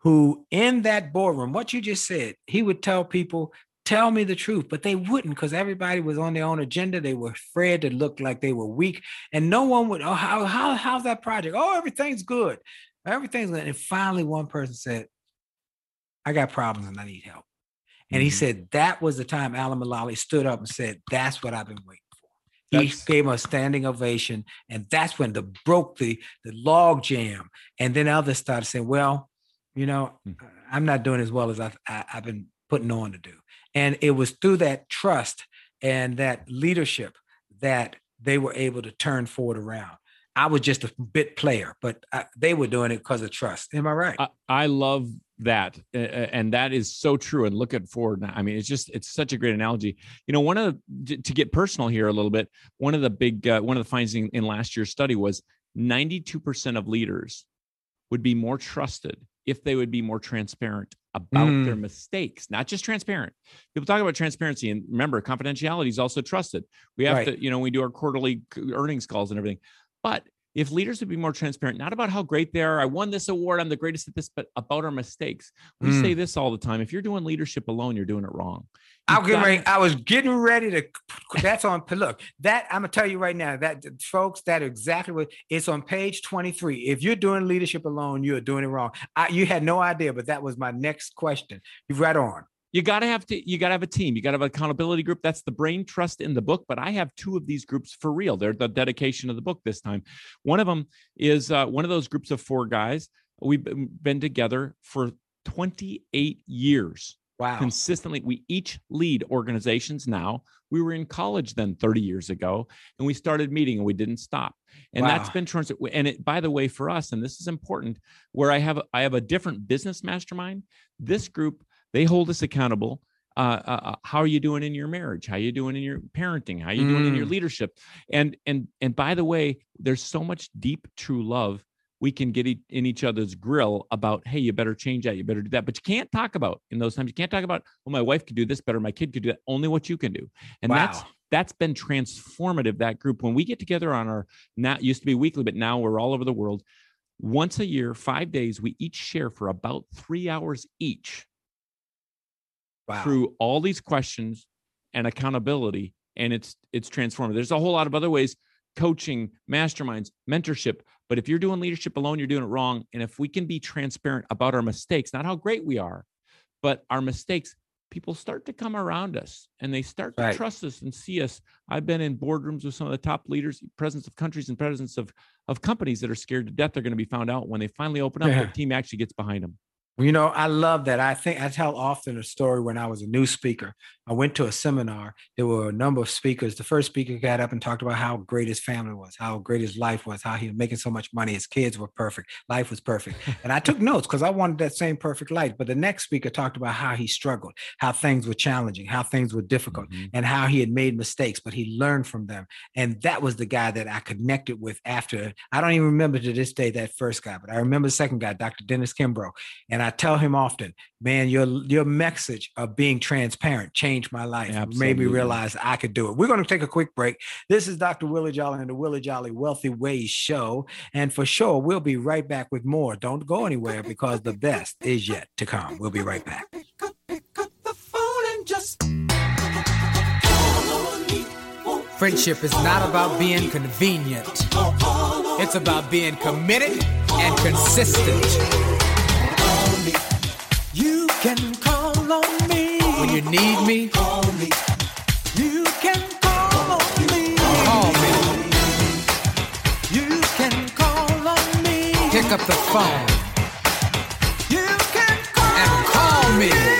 who in that boardroom, what you just said, he would tell people, tell me the truth, but they wouldn't because everybody was on their own agenda. They were afraid to look like they were weak, and no one would. Oh, how how how's that project? Oh, everything's good, everything's good. And finally, one person said, "I got problems and I need help." And mm-hmm. he said that was the time Alan Mulally stood up and said, "That's what I've been waiting." For. He that's, gave a standing ovation, and that's when the broke the the log jam. And then others started saying, "Well, you know, mm. I'm not doing as well as I've, I, have been putting on to do. And it was through that trust and that leadership that they were able to turn Ford around. I was just a bit player, but I, they were doing it because of trust. Am I right? I, I love that, uh, and that is so true. And look at Ford now. I mean, it's just it's such a great analogy. You know, one of the, to get personal here a little bit. One of the big uh, one of the findings in, in last year's study was 92% of leaders would be more trusted if they would be more transparent about mm. their mistakes, not just transparent. People talk about transparency, and remember, confidentiality is also trusted. We have right. to, you know, we do our quarterly earnings calls and everything. But if leaders would be more transparent, not about how great they are, I won this award, I'm the greatest at this, but about our mistakes. We mm. say this all the time. If you're doing leadership alone, you're doing it wrong. I was getting ready. I was getting ready to. That's on. Look, that I'm gonna tell you right now. That folks, that exactly what it's on page 23. If you're doing leadership alone, you're doing it wrong. I, you had no idea, but that was my next question. You've read on. You gotta have to. You gotta have a team. You gotta have an accountability group. That's the brain trust in the book. But I have two of these groups for real. They're the dedication of the book this time. One of them is uh, one of those groups of four guys. We've been together for 28 years Wow. Consistently, we each lead organizations now. We were in college then 30 years ago, and we started meeting and we didn't stop. And wow. that's been trans- and it by the way for us, and this is important, where I have I have a different business mastermind. This group, they hold us accountable. Uh, uh, uh how are you doing in your marriage? How are you doing in your parenting? How are you mm. doing in your mm. leadership? And and and by the way, there's so much deep true love we can get in each other's grill about, hey, you better change that, you better do that. But you can't talk about in those times. You can't talk about, well, my wife could do this better, my kid could do that. Only what you can do, and wow. that's that's been transformative. That group when we get together on our now used to be weekly, but now we're all over the world. Once a year, five days, we each share for about three hours each wow. through all these questions and accountability, and it's it's transformative. There's a whole lot of other ways coaching, masterminds, mentorship. But if you're doing leadership alone, you're doing it wrong. And if we can be transparent about our mistakes, not how great we are, but our mistakes, people start to come around us and they start to right. trust us and see us. I've been in boardrooms with some of the top leaders, presidents of countries and presidents of, of companies that are scared to death they're going to be found out when they finally open up, yeah. their team actually gets behind them. You know, I love that. I think I tell often a story when I was a new speaker. I went to a seminar. There were a number of speakers. The first speaker got up and talked about how great his family was, how great his life was, how he was making so much money. His kids were perfect. Life was perfect. And I took notes because I wanted that same perfect life. But the next speaker talked about how he struggled, how things were challenging, how things were difficult, mm-hmm. and how he had made mistakes, but he learned from them. And that was the guy that I connected with after. I don't even remember to this day that first guy, but I remember the second guy, Dr. Dennis Kimbro. And I tell him often, man, your your message of being transparent changed my life. It Made me realize I could do it. We're going to take a quick break. This is Dr. Willie Jolly and the Willie Jolly Wealthy Ways Show. And for sure, we'll be right back with more. Don't go anywhere because the best is yet to come. We'll be right back. Friendship is not about being convenient. It's about being committed and consistent. Call on me. When you need me, Call me. You can call on me. call me. You can call on me. Pick up the phone You can call and call me. If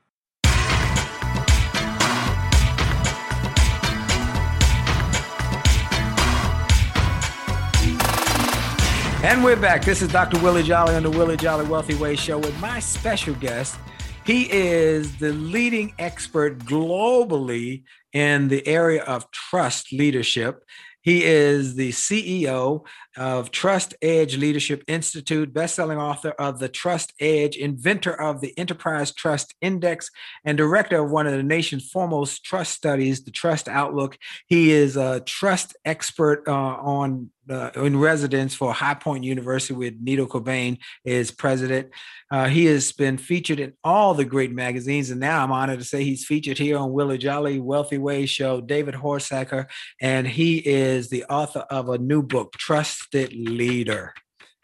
And we're back. This is Dr. Willie Jolly on the Willie Jolly Wealthy Way Show with my special guest. He is the leading expert globally in the area of trust leadership. He is the CEO of Trust Edge Leadership Institute, best-selling author of The Trust Edge, inventor of the Enterprise Trust Index, and director of one of the nation's foremost trust studies, the Trust Outlook. He is a trust expert uh, on uh, in residence for High Point University with Nido Qubein is president. Uh, he has been featured in all the great magazines, and now I'm honored to say he's featured here on Willie Jolly Wealthy Ways Show, David Horsager, and he is the author of a new book, Trusted Leader.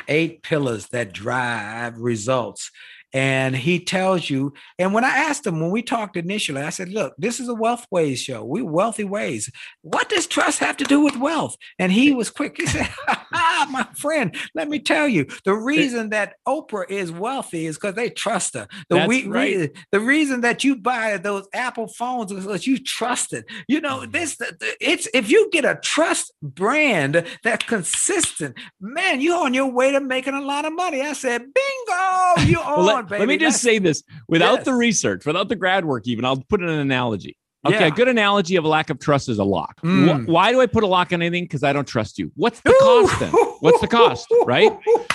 Eight pillars that drive results. And he tells you. And when I asked him when we talked initially, I said, "Look, this is a wealth ways show. We wealthy ways. What does trust have to do with wealth?" And he was quick. He said, "My friend, let me tell you, the reason that Oprah is wealthy is because they trust her. The we, right. the reason that you buy those Apple phones is because you trust it. You know, Mm-hmm. this it's if you get a trust brand that's consistent, man, you're on your way to making a lot of money. I said, bingo, you Well, on, let, baby. let me just That's- say this without Yes. the research, without the grad work, even I'll put in an analogy. Okay, Yeah. a good analogy of a lack of trust is a lock. Wh- Mm. why do I put a lock on anything? Because I don't trust you. What's the cost then? What's the cost, right?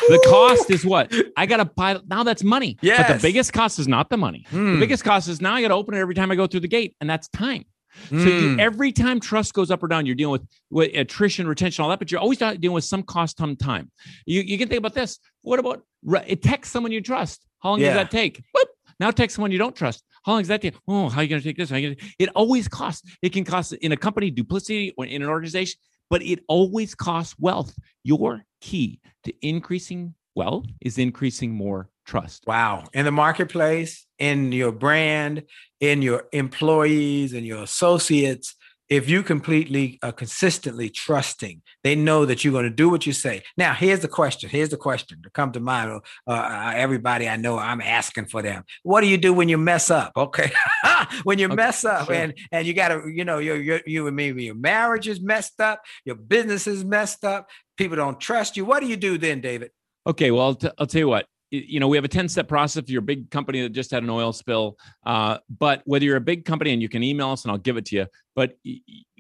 The cost is what I got to buy. Now that's money. But the biggest cost is not the money. The Mm, biggest cost is now I got to open it every time I go through the gate, and that's time. So you, mm. every time trust goes up or down, you're dealing with, with attrition, retention, all that, but you're always dealing with some cost, some time. You, you can think about this. What about it text someone you trust? How long Yeah. does that take? Whoop. Now text someone you don't trust. How long does that take? Oh, how are you going to take this? How you gonna... It always costs. It can cost in a company duplicity or in an organization, but it always costs wealth. Your key to increasing wealth is increasing more trust. Wow. In the marketplace, in your brand, in your employees and your associates, if you completely uh, consistently trusting, they know that you're going to do what you say. Now, here's the question. Here's the question to come to mind. Uh, uh, everybody I know, I'm asking for them. What do you do when you mess up? Okay, when you Okay, mess up sure. and and you got to, you know, your your you and maybe your marriage is messed up, your business is messed up. People don't trust you. What do you do then, David? Okay, well, I'll, t- I'll tell you what. You know, we have a 10 step process if you're a big company that just had an oil spill. Uh, but whether you're a big company and you can email us and I'll give it to you, but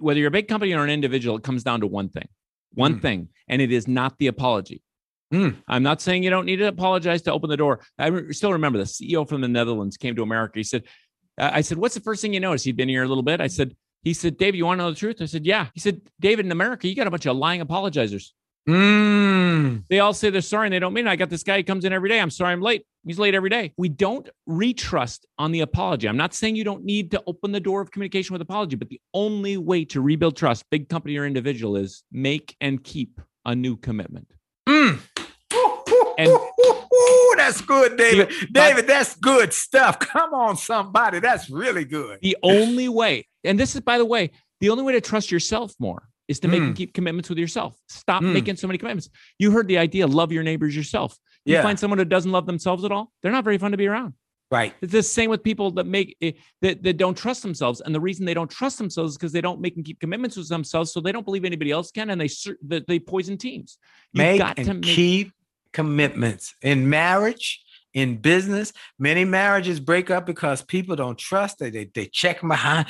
whether you're a big company or an individual, it comes down to one thing, one Mm. thing, and it is not the apology. Mm. I'm not saying you don't need to apologize to open the door. I re- still remember the CEO from the Netherlands came to America. He said, I I said, what's the first thing you notice? He'd been here a little bit. I said, he said, David, you want to know the truth? I said, yeah. He said, David, in America, you got a bunch of lying apologizers. Mm. They all say they're sorry and they don't mean it. I got this guy who comes in every day. I'm sorry I'm late. He's late every day. We don't retrust on the apology. I'm not saying you don't need to open the door of communication with apology, but the only way to rebuild trust, big company or individual, is make and keep a new commitment. Mm. And- Ooh, that's good, David. David, that's good stuff. Come on, somebody. That's really good. The only way, and this is, by the way, the only way to trust yourself more is to make Mm. and keep commitments with yourself. Stop Mm. making so many commitments. You heard the idea love your neighbors yourself. You Yeah. find someone who doesn't love themselves at all, they're not very fun to be around. Right. It's the same with people that make eh, that, that don't trust themselves, and the reason they don't trust themselves is because they don't make and keep commitments with themselves, so they don't believe anybody else can, and they they poison teams. You've Make got and to make keep commitments in marriage, in business. Many marriages break up because people don't trust. They they, they check behind.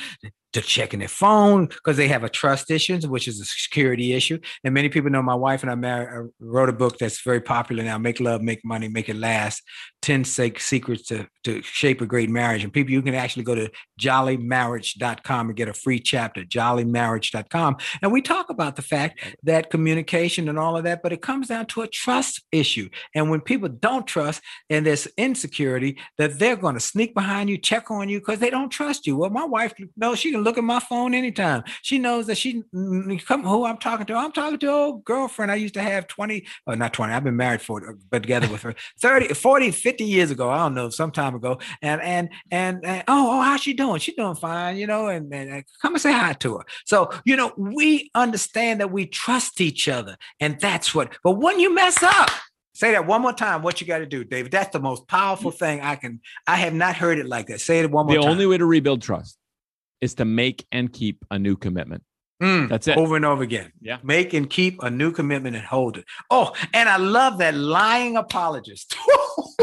They're checking their phone because they have a trust issue, which is a security issue. And many people know my wife and I married, uh, wrote a book that's very popular now. Make love, make money, make it last. Ten sec- secrets to to shape a great marriage. And people, you can actually go to jollymarriage.com and get a free chapter. Jollymarriage.com, and we talk about the fact that communication and all of that, but it comes down to a trust issue. And when people don't trust and there's insecurity, that they're going to sneak behind you, check on you because they don't trust you. Well, my wife knows she can look at my phone anytime. She knows that she mm, come who I'm talking to. I'm talking to an old girlfriend I used to have 20, or not 20, I've been married for but together with her 30, 40, 50 years ago. I don't know, some time ago. And and and, and oh, oh, how's she doing? She's doing fine, you know, and, and, and come and say hi to her. So, you know, we understand that we trust each other. And that's what, but when you mess up, say that one more time, what you got to do, David. That's the most powerful thing I can, I have not heard it like that. Say it one more the time. only way to rebuild trust is to make and keep a new commitment. Mm, That's it. Over and over again. Yeah. Make and keep a new commitment and hold it. Oh, and I love that lying apologist.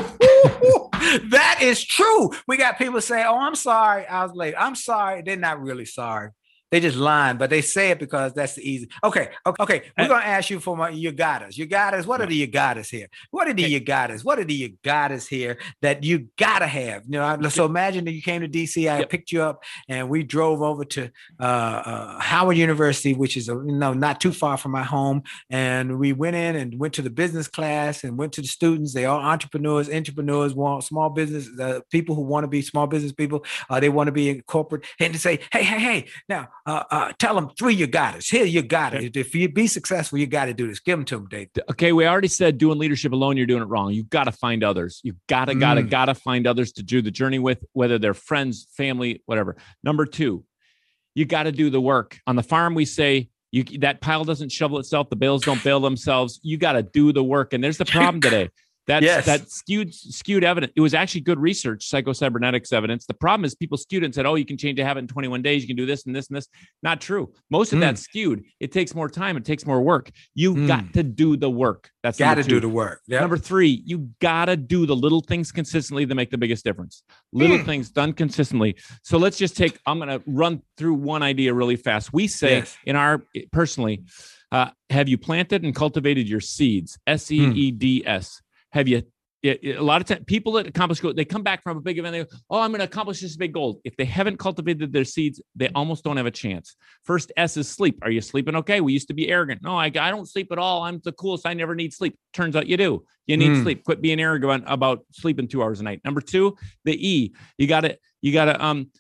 that is true. We got people say, Oh, I'm sorry. I was late. I'm sorry. They're not really sorry. They just lying, but they say it because that's the easy. Okay, okay, okay. We're gonna ask you for my you got us. You got us. What are the you got us here? What are the Okay. you got us? What are the you got us here that you gotta have? You know, I- so imagine that you came to DC, I Yep. picked you up, and we drove over to uh, uh, Howard University, which is you know not too far from my home, and we went in and went to the business class and went to the students. They are entrepreneurs, entrepreneurs, want small business uh, people who want to be small business people. Uh, they want to be in corporate, and to say, hey, hey, hey, now uh, uh, tell them three you got it. Here you got it. If you be successful, you got to do this. Give them to them, Dave. Okay, we already said doing leadership alone, you're doing it wrong. You've got to find others. You've got to, got to, Mm. got to find others to do the journey with, whether they're friends, family, whatever. Number two, you got to do the work. On the farm, we say you that pile doesn't shovel itself, the bales don't bail themselves. You got to do the work. And there's the problem today. That's Yes. that skewed skewed evidence. It was actually good research, psychocybernetics evidence. The problem is people skewed and said, "Oh, you can change a habit in 21 days. You can do this and this and this." Not true. Most of Mm. that's skewed. It takes more time. It takes more work. You Mm. got to do the work. That's Got to do the work. Yep. Number three, you gotta do the little things consistently that make the biggest difference. Little Mm. things done consistently. So let's just take. I'm gonna run through one idea really fast. We say Yes. in our personally, uh, have you planted and cultivated your seeds? S Hmm. E E D S. Have you? it- it- a lot of people that accomplish goals, they come back from a big event. They go, "Oh, I'm going to accomplish this big goal." If they haven't cultivated their seeds, they almost don't have a chance. First S is sleep. Are you sleeping okay? We used to be arrogant. No, I, I don't sleep at all. I'm the coolest. I never need sleep. Turns out you do. You need Mm. sleep. Quit being arrogant about sleeping two hours a night. Number two, the E. You got to you got to um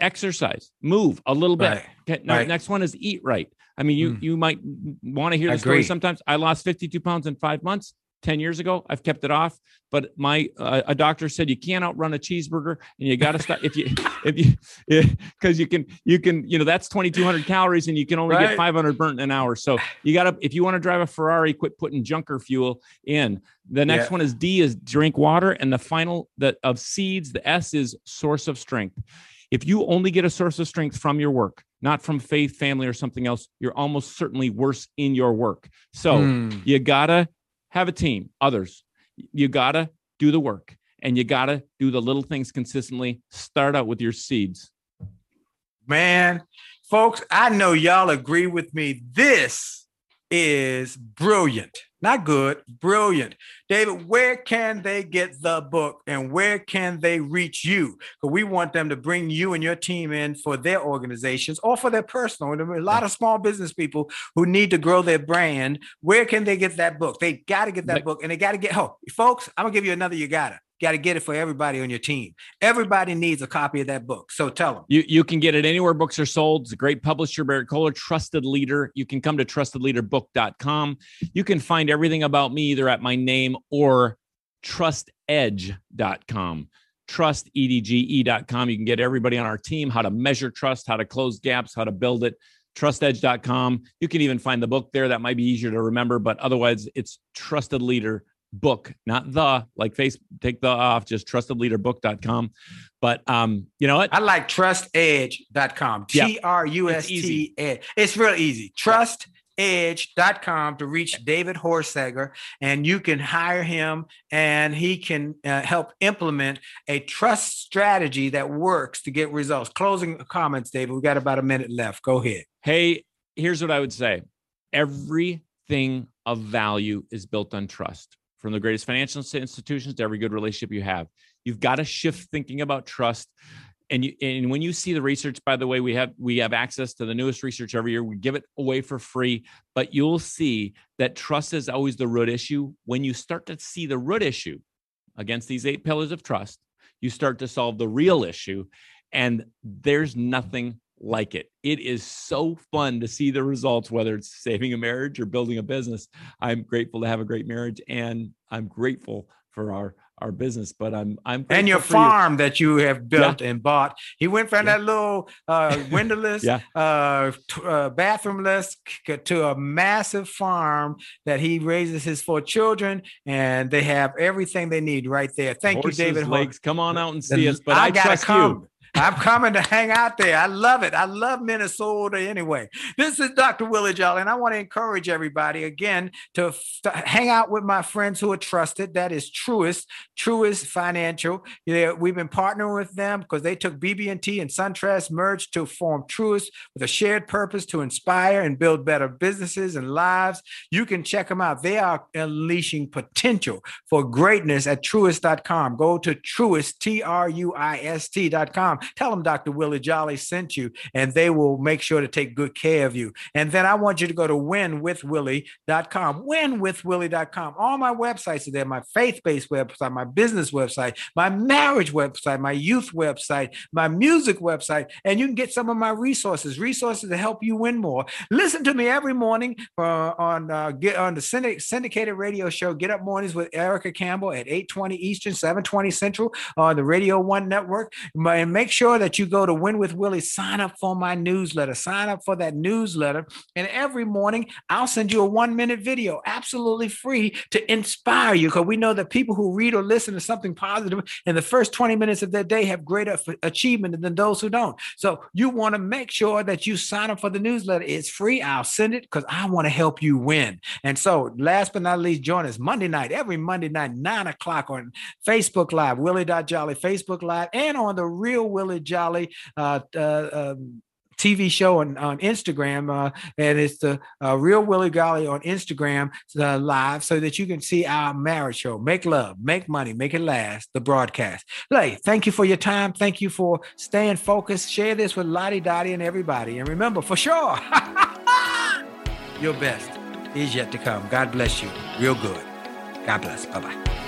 exercise, move a little bit. Right. Okay, now, Right. Next one is eat right. I mean, you Mm. you might want to hear the story. Sometimes I lost 52 pounds in five months. 10 years ago i've kept it off but my uh, a doctor said you can't outrun a cheeseburger and you got to stop if you if you because you can you can you know that's 2200 calories and you can only Right. get 500 burnt in an hour so you got to if you want to drive a ferrari quit putting junker fuel in the next Yeah. one is d is drink water and the final that of seeds the s is source of strength if you only get a source of strength from your work not from faith family or something else you're almost certainly worse in your work so Mm. you gotta have a team others. You gotta do the work and you gotta do the little things consistently. Start out with your seeds. Man, folks, I know y'all agree with me. This is brilliant. Not good, brilliant. David, where can they get the book and where can they reach you? Because we want them to bring you and your team in for their organizations or for their personal. There are a lot of small business people who need to grow their brand. Where can they get that book? They got to get that book and they got to get, oh, folks, I'm going to give you another you got to. Got to get it for everybody on your team. Everybody needs a copy of that book. So tell them. you you can get it anywhere books are sold. It's a great publisher Berrett-Koehler trusted leader. You can come to trustedleaderbook.com you can find everything about me either at my name or trustedge.com trustedge.com you can get everybody on our team how to measure trust how to close gaps how to build it. trustedge.com you can even find the book there. That might be easier to remember but otherwise it's trusted leader book not the like face take the off just trustedleaderbook.com but um you know what I like trustedge.com. Yeah. T R U S It's T. Edge. It's real easy. Trustedge.com to reach David Horsager, and you can hire him, and he can uh, help implement a trust strategy that works to get results. Closing comments, David. We got about a minute left. Go ahead. Hey, here's what I would say everything of value is built on trust. From the greatest financial institutions to every good relationship you have, you've got to shift thinking about trust. And you, and when you see the research, by the way, we have we have access to the newest research every year. We give it away for free, but you'll see that trust is always the root issue. When you start to see the root issue against these eight pillars of trust, you start to solve the real issue, and there's nothing like it. It is so fun to see the results, whether it's saving a marriage or building a business. I'm grateful to have a great marriage, and I'm grateful for our our business. But I'm I'm And your for you. farm that you have built and bought. He went from Yeah. that little uh, windowless, Yeah. uh, t- uh, bathroomless c- to a massive farm that he raises his four children, and they have everything they need right there. Thank Horses, you, David. Lakes, come on out and see us. But I, gotta trust come. you. I'm coming to hang out there. I love it. I love Minnesota anyway. This is Dr. Willie Jell, and I want to encourage everybody again to f- hang out with my friends who are trusted. That is Truist, Truist Financial. Yeah, we've been partnering with them because they took BB&T and SunTrust merged to form Truist with a shared purpose to inspire and build better businesses and lives. You can check them out. They are unleashing potential for greatness at truist.com. Go to truist, T R U I S T.com. Tell them Dr. Willie Jolly sent you, and they will make sure to take good care of you. And then I want you to go to winwithwillie.com. Winwithwillie.com. All my websites are there my faith based website, my business website, my marriage website, my youth website, my music website, and you can get some of my resources, resources to help you win more. Listen to me every morning uh, on uh, get on the syndicated radio show Get Up Mornings with Erica Campbell at 8:20 Eastern, 7:20 Central on the Radio One Network. And make sure that you go to Win with Willie, sign up for my newsletter, sign up for that newsletter, and every morning I'll send you a one minute video, absolutely free, to inspire you. Because we know that people who read or listen to something positive in the first 20 minutes of their day have greater achievement than those who don't. So you want to make sure that you sign up for the newsletter. It's free. I'll send it because I want to help you win. And so, last but not least, join us Monday night, every Monday night, nine o'clock on Facebook Live, Willie.Jolly Facebook Live, and on the Real Willie Jolly uh, uh, um, TV show on, on Instagram, uh, and it's the uh, Real Willie Jolly on Instagram uh, live, so that you can see our marriage show, Make Love, Make Money, Make It Last, the broadcast. Hey, thank you for your time. Thank you for staying focused. Share this with Lottie Dottie and everybody, and remember, for sure, your best is yet to come. God bless you, real good. God bless. Bye bye.